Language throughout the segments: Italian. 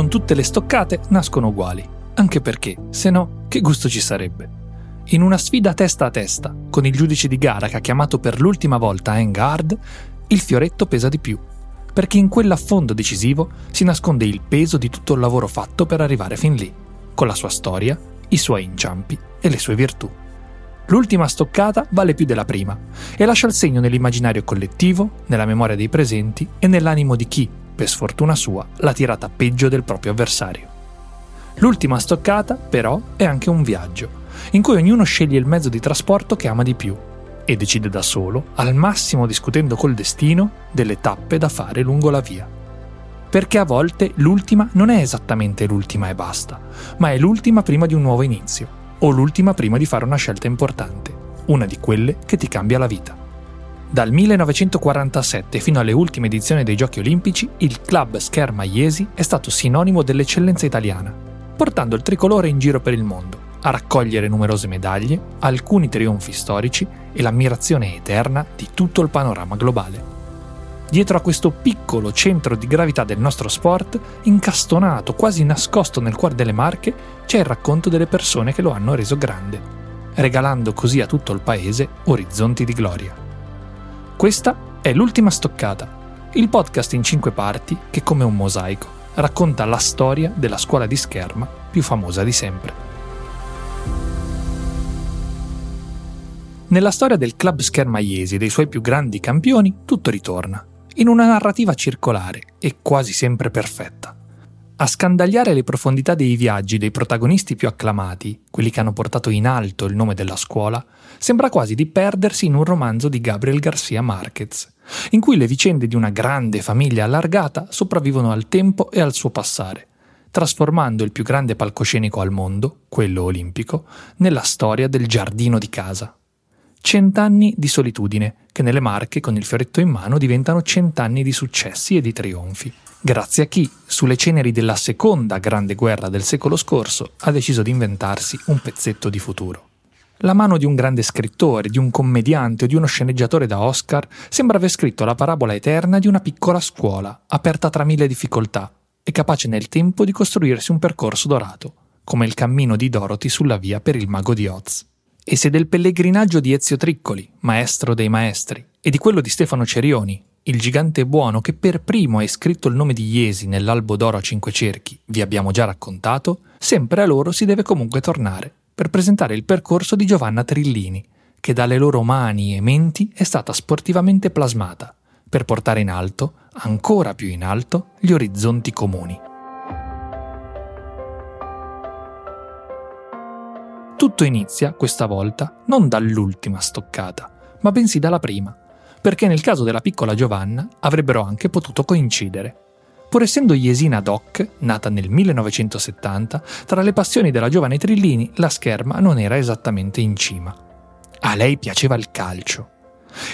Non tutte le stoccate nascono uguali, anche perché, se no, che gusto ci sarebbe? In una sfida testa a testa, con il giudice di gara che ha chiamato per l'ultima volta Engard, il fioretto pesa di più, perché in quell'affondo decisivo si nasconde il peso di tutto il lavoro fatto per arrivare fin lì, con la sua storia, i suoi inciampi e le sue virtù. L'ultima stoccata vale più della prima e lascia il segno nell'immaginario collettivo, nella memoria dei presenti e nell'animo di chi, per sfortuna sua, l'ha tirata peggio del proprio avversario. L'ultima stoccata, però, è anche un viaggio, in cui ognuno sceglie il mezzo di trasporto che ama di più e decide da solo, al massimo discutendo col destino, delle tappe da fare lungo la via. Perché a volte l'ultima non è esattamente l'ultima e basta, ma è l'ultima prima di un nuovo inizio, o l'ultima prima di fare una scelta importante, una di quelle che ti cambia la vita. Dal 1947 fino alle ultime edizioni dei Giochi Olimpici, il club Scherma Iesi è stato sinonimo dell'eccellenza italiana, portando il tricolore in giro per il mondo, a raccogliere numerose medaglie, alcuni trionfi storici e l'ammirazione eterna di tutto il panorama globale. Dietro a questo piccolo centro di gravità del nostro sport, incastonato, quasi nascosto nel cuore delle Marche, c'è il racconto delle persone che lo hanno reso grande, regalando così a tutto il paese orizzonti di gloria. Questa è l'ultima stoccata, il podcast in cinque parti che, come un mosaico, racconta la storia della scuola di scherma più famosa di sempre. Nella storia del club schermaiesi e dei suoi più grandi campioni, tutto ritorna, in una narrativa circolare e quasi sempre perfetta. A scandagliare le profondità dei viaggi dei protagonisti più acclamati, quelli che hanno portato in alto il nome della scuola, sembra quasi di perdersi in un romanzo di Gabriel Garcia Marquez, in cui le vicende di una grande famiglia allargata sopravvivono al tempo e al suo passare, trasformando il più grande palcoscenico al mondo, quello olimpico, nella storia del giardino di casa. Cent'anni di solitudine, che nelle Marche con il fioretto in mano diventano cent'anni di successi e di trionfi grazie a chi, sulle ceneri della seconda grande guerra del secolo scorso, ha deciso di inventarsi un pezzetto di futuro. La mano di un grande scrittore, di un commediante o di uno sceneggiatore da Oscar sembra aver scritto la parabola eterna di una piccola scuola, aperta tra mille difficoltà e capace nel tempo di costruirsi un percorso dorato, come il cammino di Dorothy sulla via per il mago di Oz. E se del pellegrinaggio di Ezio Triccoli, maestro dei maestri, e di quello di Stefano Cerioni, il gigante buono che per primo ha iscritto il nome di Iesi nell'albo d'oro a cinque cerchi, vi abbiamo già raccontato, sempre a loro si deve comunque tornare per presentare il percorso di Giovanna Trillini, che dalle loro mani e menti è stata sportivamente plasmata, per portare in alto, ancora più in alto, gli orizzonti comuni. Tutto inizia, questa volta, non dall'ultima stoccata, ma bensì dalla prima, perché nel caso della piccola Giovanna avrebbero anche potuto coincidere. Pur essendo Iesina Doc, nata nel 1970, tra le passioni della giovane Trillini la scherma non era esattamente in cima. A lei piaceva il calcio.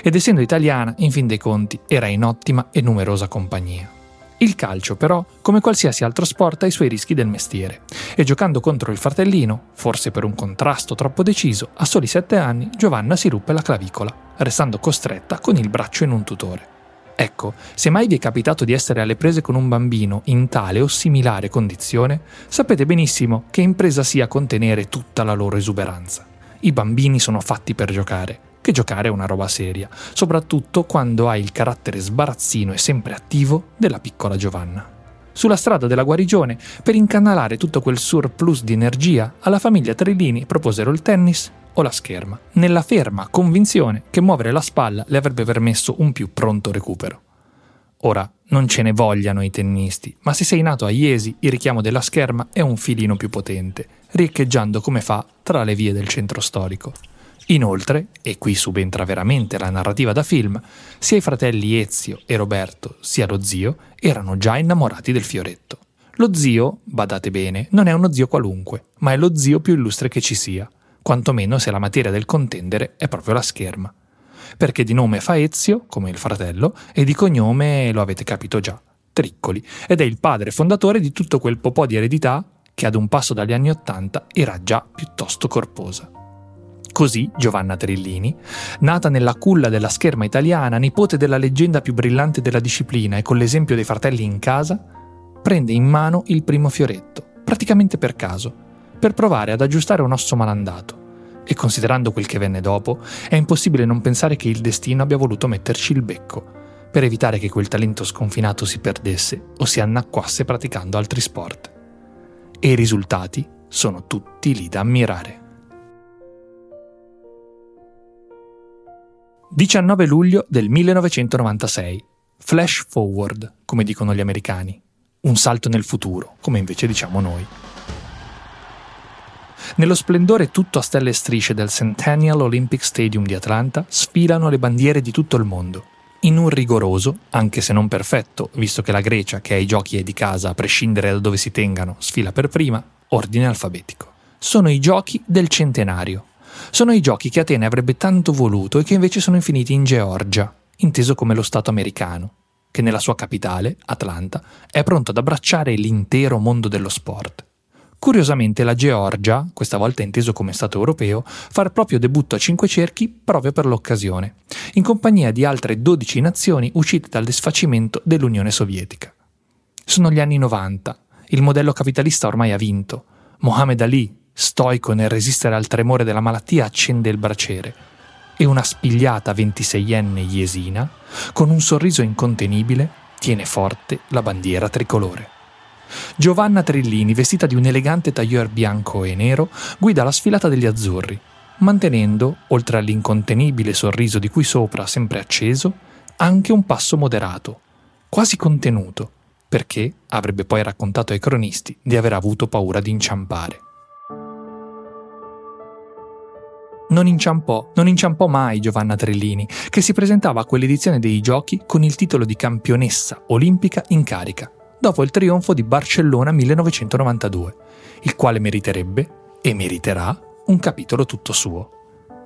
Ed essendo italiana, in fin dei conti, era in ottima e numerosa compagnia. Il calcio, però, come qualsiasi altro sport, ha i suoi rischi del mestiere. E giocando contro il fratellino, forse per un contrasto troppo deciso, a soli sette anni Giovanna si ruppe la clavicola, restando costretta con il braccio in un tutore. Ecco, se mai vi è capitato di essere alle prese con un bambino in tale o similare condizione, sapete benissimo che impresa sia contenere tutta la loro esuberanza. I bambini sono fatti per giocare che giocare è una roba seria, soprattutto quando hai il carattere sbarazzino e sempre attivo della piccola Giovanna. Sulla strada della guarigione, per incanalare tutto quel surplus di energia, alla famiglia Trellini proposero il tennis o la scherma, nella ferma convinzione che muovere la spalla le avrebbe permesso un più pronto recupero. Ora, non ce ne vogliano i tennisti, ma se sei nato a Iesi, il richiamo della scherma è un filino più potente, riecheggiando come fa tra le vie del centro storico. Inoltre, e qui subentra veramente la narrativa da film, sia i fratelli Ezio e Roberto, sia lo zio, erano già innamorati del fioretto. Lo zio, badate bene, non è uno zio qualunque, ma è lo zio più illustre che ci sia, quantomeno se la materia del contendere è proprio la scherma. Perché di nome fa Ezio, come il fratello, e di cognome lo avete capito già, Triccoli, ed è il padre fondatore di tutto quel po' di eredità che ad un passo dagli anni Ottanta era già piuttosto corposa. Così Giovanna Trillini, nata nella culla della scherma italiana, nipote della leggenda più brillante della disciplina e con l'esempio dei fratelli in casa, prende in mano il primo fioretto, praticamente per caso, per provare ad aggiustare un osso malandato. E considerando quel che venne dopo, è impossibile non pensare che il destino abbia voluto metterci il becco, per evitare che quel talento sconfinato si perdesse o si annacquasse praticando altri sport. E i risultati sono tutti lì da ammirare. 19 luglio del 1996. Flash forward, come dicono gli americani. Un salto nel futuro, come invece diciamo noi. Nello splendore tutto a stelle e strisce del Centennial Olympic Stadium di Atlanta sfilano le bandiere di tutto il mondo, in un rigoroso, anche se non perfetto, visto che la Grecia, che ai giochi è di casa a prescindere da dove si tengano, sfila per prima, ordine alfabetico. Sono i giochi del centenario, sono i giochi che Atene avrebbe tanto voluto e che invece sono finiti in Georgia, inteso come lo Stato americano, che nella sua capitale, Atlanta, è pronto ad abbracciare l'intero mondo dello sport. Curiosamente la Georgia, questa volta inteso come Stato europeo, fa il proprio debutto a cinque cerchi proprio per l'occasione, in compagnia di altre 12 nazioni uscite dal disfacimento dell'Unione Sovietica. Sono gli anni 90, il modello capitalista ormai ha vinto, Mohammed Ali, stoico nel resistere al tremore della malattia, accende il braciere e una spigliata ventiseienne iesina, con un sorriso incontenibile, tiene forte la bandiera tricolore. Giovanna Trillini, vestita di un elegante tailleur bianco e nero, guida la sfilata degli azzurri, mantenendo, oltre all'incontenibile sorriso di cui sopra sempre acceso, anche un passo moderato, quasi contenuto, perché avrebbe poi raccontato ai cronisti di aver avuto paura di inciampare. Non inciampò, non inciampò mai Giovanna Trellini, che si presentava a quell'edizione dei giochi con il titolo di campionessa olimpica in carica, dopo il trionfo di Barcellona 1992, il quale meriterebbe, e meriterà, un capitolo tutto suo.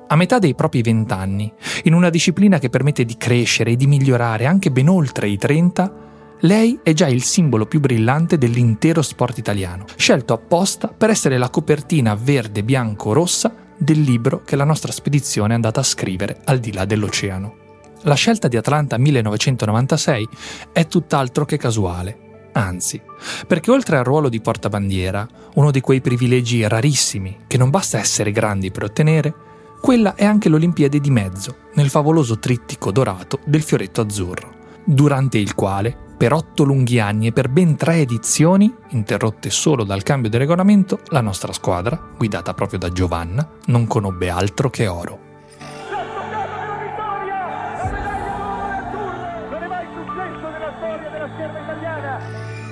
A metà dei propri vent'anni, in una disciplina che permette di crescere e di migliorare anche ben oltre i 30, lei è già il simbolo più brillante dell'intero sport italiano, scelto apposta per essere la copertina verde-bianco-rossa del libro che la nostra spedizione è andata a scrivere al di là dell'oceano. La scelta di Atlanta 1996 è tutt'altro che casuale, anzi, perché oltre al ruolo di portabandiera, uno di quei privilegi rarissimi che non basta essere grandi per ottenere, quella è anche l'Olimpiade di mezzo, nel favoloso trittico dorato del fioretto azzurro, durante il quale per otto lunghi anni e per ben tre edizioni, interrotte solo dal cambio di regolamento, la nostra squadra, guidata proprio da Giovanna, non conobbe altro che oro.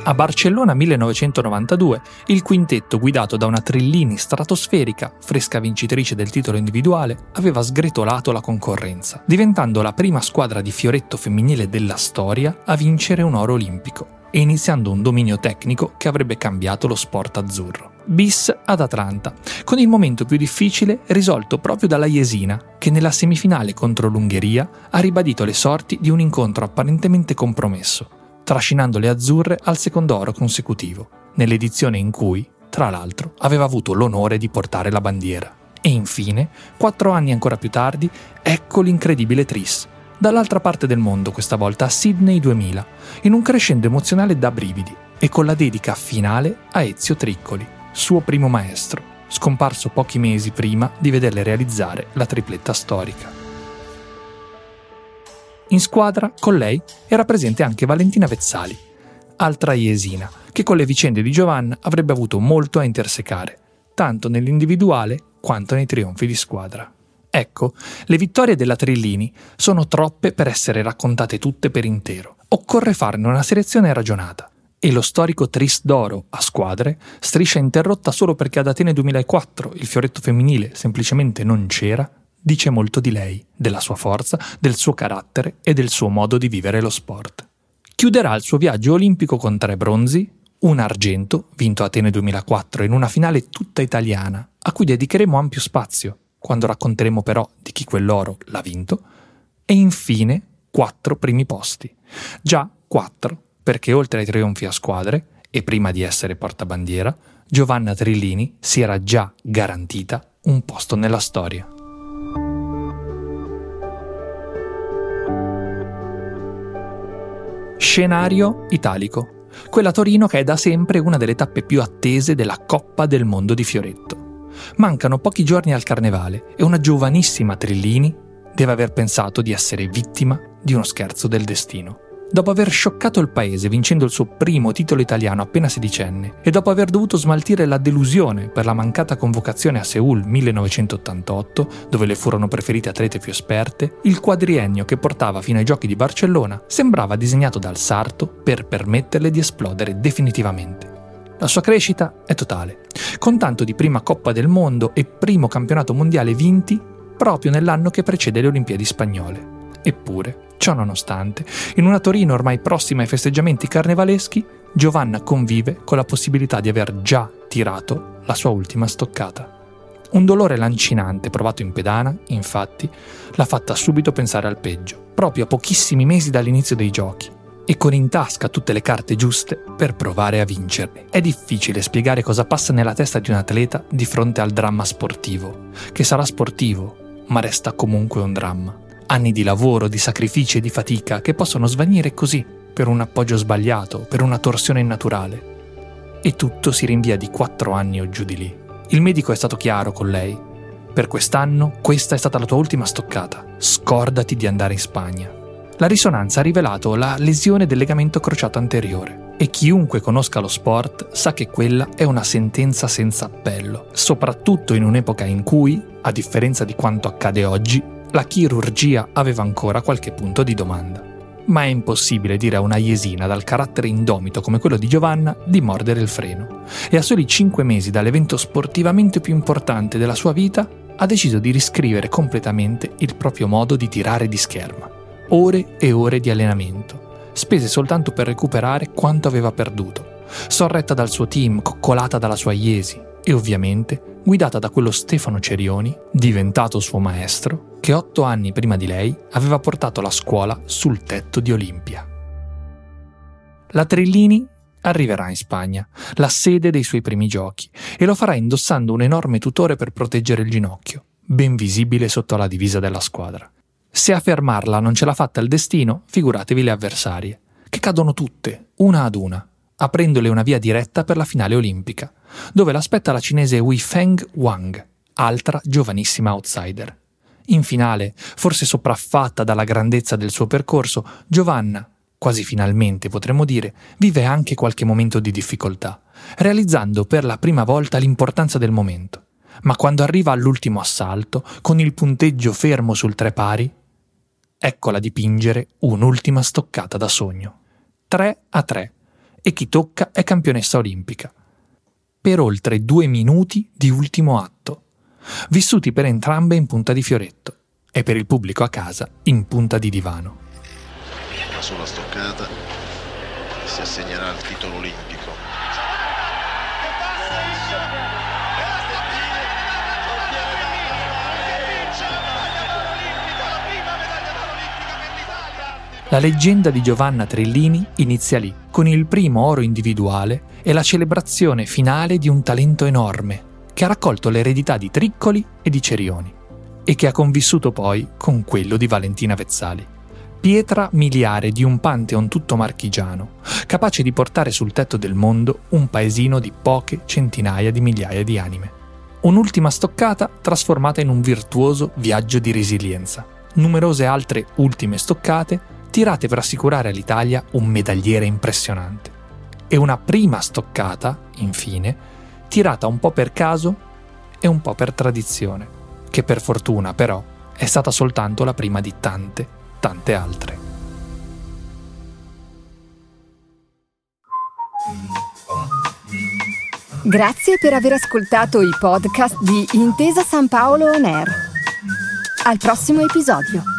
A Barcellona 1992 il quintetto guidato da una Trillini stratosferica, fresca vincitrice del titolo individuale, aveva sgretolato la concorrenza, diventando la prima squadra di fioretto femminile della storia a vincere un oro olimpico e iniziando un dominio tecnico che avrebbe cambiato lo sport azzurro. Bis ad Atlanta, con il momento più difficile risolto proprio dalla Jesina, che nella semifinale contro l'Ungheria ha ribadito le sorti di un incontro apparentemente compromesso trascinando le azzurre al secondo oro consecutivo, nell'edizione in cui, tra l'altro, aveva avuto l'onore di portare la bandiera. E infine, quattro anni ancora più tardi, ecco l'incredibile Tris, dall'altra parte del mondo questa volta a Sydney 2000, in un crescendo emozionale da brividi e con la dedica finale a Ezio Triccoli, suo primo maestro, scomparso pochi mesi prima di vederle realizzare la tripletta storica. In squadra, con lei, era presente anche Valentina Vezzali, altra iesina, che con le vicende di Giovanna avrebbe avuto molto a intersecare, tanto nell'individuale quanto nei trionfi di squadra. Ecco, le vittorie della Trillini sono troppe per essere raccontate tutte per intero. Occorre farne una selezione ragionata. E lo storico Tris d'Oro a squadre, striscia interrotta solo perché ad Atene 2004 il fioretto femminile semplicemente non c'era, dice molto di lei, della sua forza, del suo carattere e del suo modo di vivere lo sport. Chiuderà il suo viaggio olimpico con tre bronzi, un argento, vinto Atene 2004 in una finale tutta italiana, a cui dedicheremo ampio spazio, quando racconteremo però di chi quell'oro l'ha vinto, e infine quattro primi posti. Già quattro, perché oltre ai trionfi a squadre, e prima di essere portabandiera, Giovanna Trillini si era già garantita un posto nella storia. Scenario italico. Quella Torino che è da sempre una delle tappe più attese della Coppa del Mondo di Fioretto. Mancano pochi giorni al carnevale e una giovanissima Trillini deve aver pensato di essere vittima di uno scherzo del destino. Dopo aver scioccato il paese vincendo il suo primo titolo italiano appena sedicenne e dopo aver dovuto smaltire la delusione per la mancata convocazione a Seoul 1988, dove le furono preferite atlete più esperte, il quadriennio che portava fino ai giochi di Barcellona sembrava disegnato dal sarto per permetterle di esplodere definitivamente. La sua crescita è totale, con tanto di prima Coppa del Mondo e primo campionato mondiale vinti proprio nell'anno che precede le Olimpiadi spagnole. Eppure, ciò nonostante, in una Torino ormai prossima ai festeggiamenti carnevaleschi, Giovanna convive con la possibilità di aver già tirato la sua ultima stoccata. Un dolore lancinante provato in pedana, infatti, l'ha fatta subito pensare al peggio, proprio a pochissimi mesi dall'inizio dei giochi, e con in tasca tutte le carte giuste per provare a vincerli. È difficile spiegare cosa passa nella testa di un atleta di fronte al dramma sportivo, che sarà sportivo, ma resta comunque un dramma anni di lavoro, di sacrifici e di fatica che possono svanire così, per un appoggio sbagliato, per una torsione innaturale. E tutto si rinvia di quattro anni o giù di lì. Il medico è stato chiaro con lei. Per quest'anno questa è stata la tua ultima stoccata. Scordati di andare in Spagna. La risonanza ha rivelato la lesione del legamento crociato anteriore e chiunque conosca lo sport sa che quella è una sentenza senza appello, soprattutto in un'epoca in cui, a differenza di quanto accade oggi, la chirurgia aveva ancora qualche punto di domanda. Ma è impossibile dire a una iesina dal carattere indomito come quello di Giovanna di mordere il freno. E a soli cinque mesi dall'evento sportivamente più importante della sua vita, ha deciso di riscrivere completamente il proprio modo di tirare di scherma. Ore e ore di allenamento, spese soltanto per recuperare quanto aveva perduto, sorretta dal suo team, coccolata dalla sua Iesi e ovviamente guidata da quello Stefano Cerioni, diventato suo maestro, che otto anni prima di lei aveva portato la scuola sul tetto di Olimpia. La Trillini arriverà in Spagna, la sede dei suoi primi giochi, e lo farà indossando un enorme tutore per proteggere il ginocchio, ben visibile sotto la divisa della squadra. Se a fermarla non ce l'ha fatta il destino, figuratevi le avversarie, che cadono tutte, una ad una, aprendole una via diretta per la finale olimpica, dove l'aspetta la cinese Weifeng Wang, altra giovanissima outsider. In finale, forse sopraffatta dalla grandezza del suo percorso, Giovanna, quasi finalmente potremmo dire, vive anche qualche momento di difficoltà, realizzando per la prima volta l'importanza del momento. Ma quando arriva all'ultimo assalto, con il punteggio fermo sul tre pari, eccola dipingere un'ultima stoccata da sogno. 3 a 3 e chi tocca è campionessa olimpica. Per oltre due minuti di ultimo atto, vissuti per entrambe in punta di fioretto e per il pubblico a casa in punta di divano. Una sola stoccata si assegnerà il titolo olimpico. La leggenda di Giovanna Trellini inizia lì, con il primo oro individuale e la celebrazione finale di un talento enorme, che ha raccolto l'eredità di Triccoli e di Cerioni, e che ha convissuto poi con quello di Valentina Vezzali. Pietra miliare di un pantheon tutto marchigiano, capace di portare sul tetto del mondo un paesino di poche centinaia di migliaia di anime. Un'ultima stoccata trasformata in un virtuoso viaggio di resilienza. Numerose altre ultime stoccate tirate per assicurare all'Italia un medagliere impressionante. E una prima stoccata, infine, tirata un po' per caso e un po' per tradizione, che per fortuna però è stata soltanto la prima di tante, tante altre. Grazie per aver ascoltato i podcast di Intesa San Paolo On Air. Al prossimo episodio.